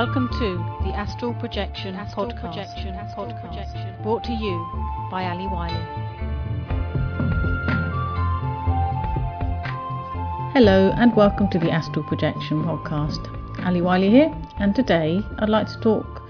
Welcome to the Astral Projection Astral Podcast, Projection podcast Podcast. brought to you by Ali Wiley. Hello and welcome to the Astral Projection podcast. Ali Wiley here, and today I'd like to talk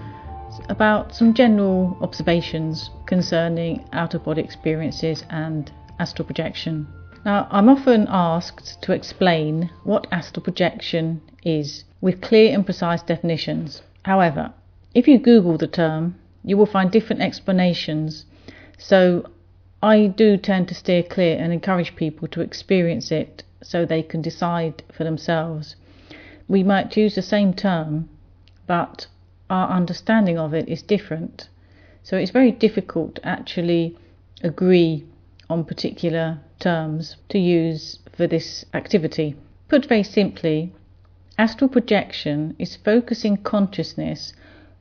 about some general observations concerning out of body experiences and astral projection. Now, I'm often asked to explain what astral projection is with clear and precise definitions. However, if you Google the term, you will find different explanations. So, I do tend to steer clear and encourage people to experience it so they can decide for themselves. We might use the same term, but our understanding of it is different. So it's very difficult to actually agree on particular terms to use for this activity. Put very simply, astral projection is focusing consciousness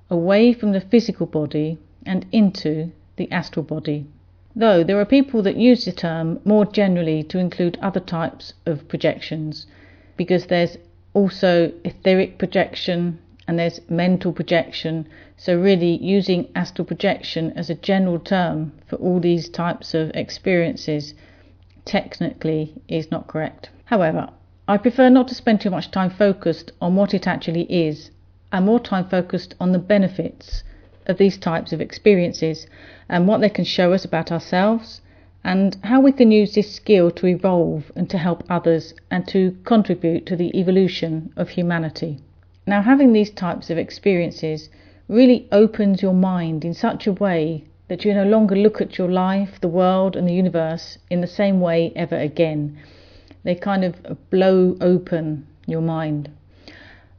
away from the physical body and into the astral body. Though there are people that use the term more generally to include other types of projections, because there's also etheric projection and there's mental projection. So, really, using astral projection as a general term for all these types of experiences technically is not correct. However, I prefer not to spend too much time focused on what it actually is and more time focused on the benefits of these types of experiences and what they can show us about ourselves and how we can use this skill to evolve and to help others and to contribute to the evolution of humanity. Now, having these types of experiences really opens your mind in such a way that you no longer look at your life, the world, and the universe in the same way ever again. They kind of blow open your mind.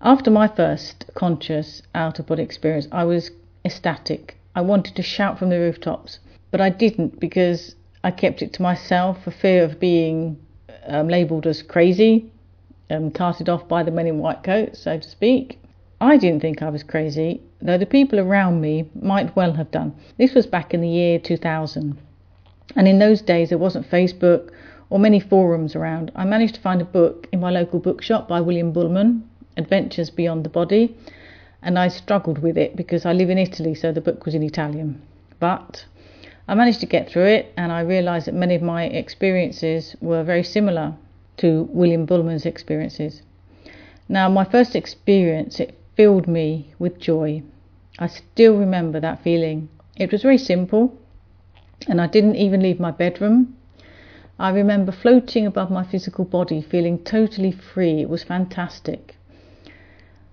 After my first conscious out of body experience, I was ecstatic. I wanted to shout from the rooftops, but I didn't because I kept it to myself for fear of being um, labelled as crazy, um, carted off by the men in white coats, so to speak. I didn't think I was crazy, though the people around me might well have done. This was back in the year 2000. And in those days, there wasn't Facebook or many forums around. I managed to find a book in my local bookshop by William Buhlman, Adventures Beyond the Body, and I struggled with it because I live in Italy, so the book was in Italian. But I managed to get through it, and I realised that many of my experiences were very similar to William Buhlman's experiences. Now, my first experience, it filled me with joy. I still remember that feeling. It was very simple, and I didn't even leave my bedroom. I remember floating above my physical body, feeling totally free. It was fantastic.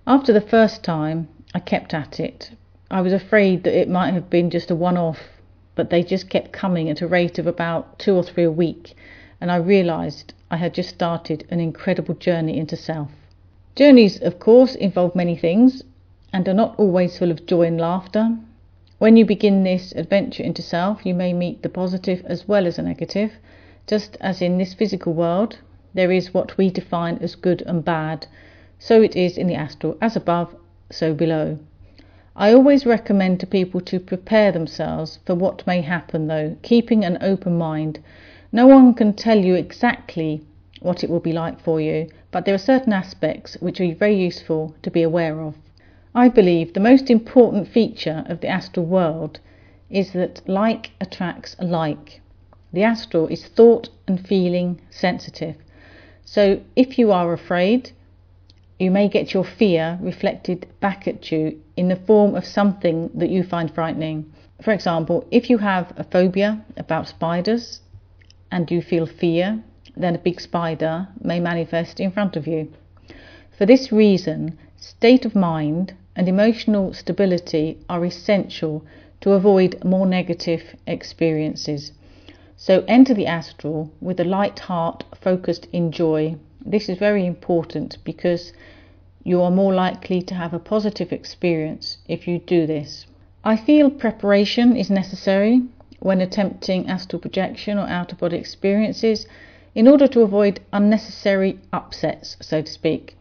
After the first time, I kept at it. I was afraid that it might have been just a one off, but they just kept coming at a rate of about two or three a week, and I realised I had just started an incredible journey into self. Journeys, of course, involve many things and are not always full of joy and laughter. When you begin this adventure into self, you may meet the positive as well as the negative. Just as in this physical world, there is what we define as good and bad, so it is in the astral, as above, so below. I always recommend to people to prepare themselves for what may happen, though, keeping an open mind. No one can tell you exactly what it will be like for you, but there are certain aspects which are very useful to be aware of. I believe the most important feature of the astral world is that like attracts like. The astral is thought and feeling sensitive. So if you are afraid, you may get your fear reflected back at you in the form of something that you find frightening. For example, if you have a phobia about spiders and you feel fear, then a big spider may manifest in front of you. For this reason, state of mind and emotional stability are essential to avoid more negative experiences. So enter the astral with a light heart focused in joy. This is very important because you are more likely to have a positive experience if you do this. I feel preparation is necessary when attempting astral projection or out of body experiences in order to avoid unnecessary upsets, so to speak.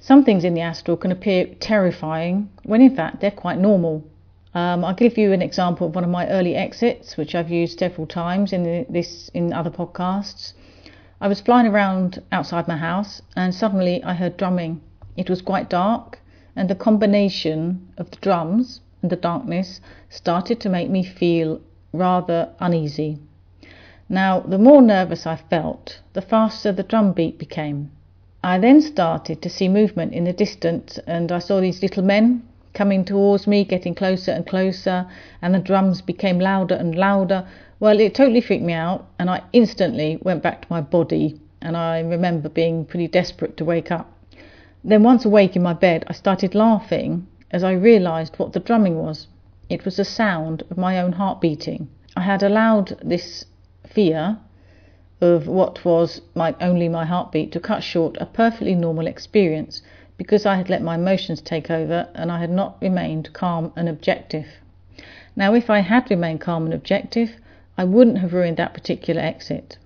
Some things in the astral can appear terrifying when in fact they're quite normal. Um, I'll give you an example of one of my early exits, which I've used several times in the, this in other podcasts. I was flying around outside my house, and suddenly I heard drumming. It was quite dark, and the combination of the drums and the darkness started to make me feel rather uneasy. Now, the more nervous I felt, the faster the drum beat became. I then started to see movement in the distance, and I saw these little men coming towards me, getting closer and closer, and the drums became louder and louder. Well, it totally freaked me out, and I instantly went back to my body, and I remember being pretty desperate to wake up. Then, once awake in my bed, I started laughing as I realised what the drumming was. It was the sound of my own heart beating. I had allowed this fear of what was my, only my heartbeat to cut short a perfectly normal experience because I had let my emotions take over and I had not remained calm and objective. Now, if I had remained calm and objective, I wouldn't have ruined that particular exit.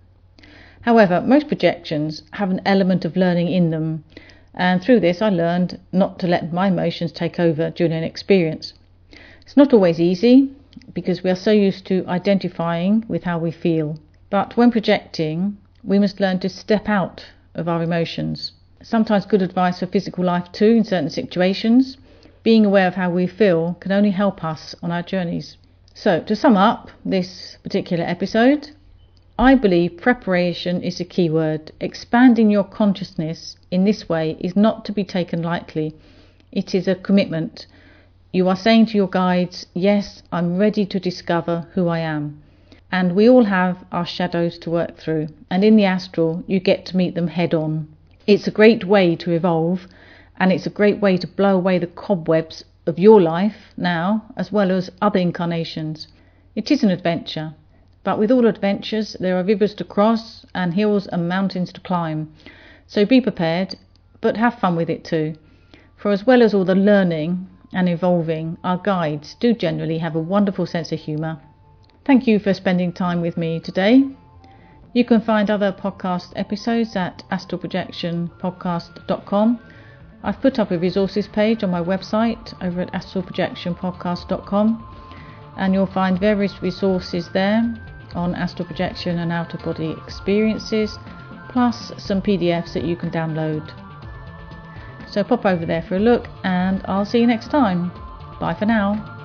However, most projections have an element of learning in them, and through this I learned not to let my emotions take over during an experience. It's not always easy because we are so used to identifying with how we feel. But when projecting, we must learn to step out of our emotions. Sometimes good advice for physical life too in certain situations. Being aware of how we feel can only help us on our journeys. So, to sum up this particular episode, I believe preparation is a key word. Expanding your consciousness in this way is not to be taken lightly. It is a commitment. You are saying to your guides, Yes, I'm ready to discover who I am. And we all have our shadows to work through, and in the astral, you get to meet them head on. It's a great way to evolve, and it's a great way to blow away the cobwebs of your life now, as well as other incarnations. It is an adventure, but with all adventures, there are rivers to cross and hills and mountains to climb. So be prepared, but have fun with it too. For as well as all the learning and evolving, our guides do generally have a wonderful sense of humour Thank you for spending time with me today. You can find other podcast episodes at astralprojectionpodcast.com. I've put up a resources page on my website over at astralprojectionpodcast.com and you'll find various resources there on astral projection and outer body experiences, plus some PDFs that you can download. So pop over there for a look and I'll see you next time. Bye for now.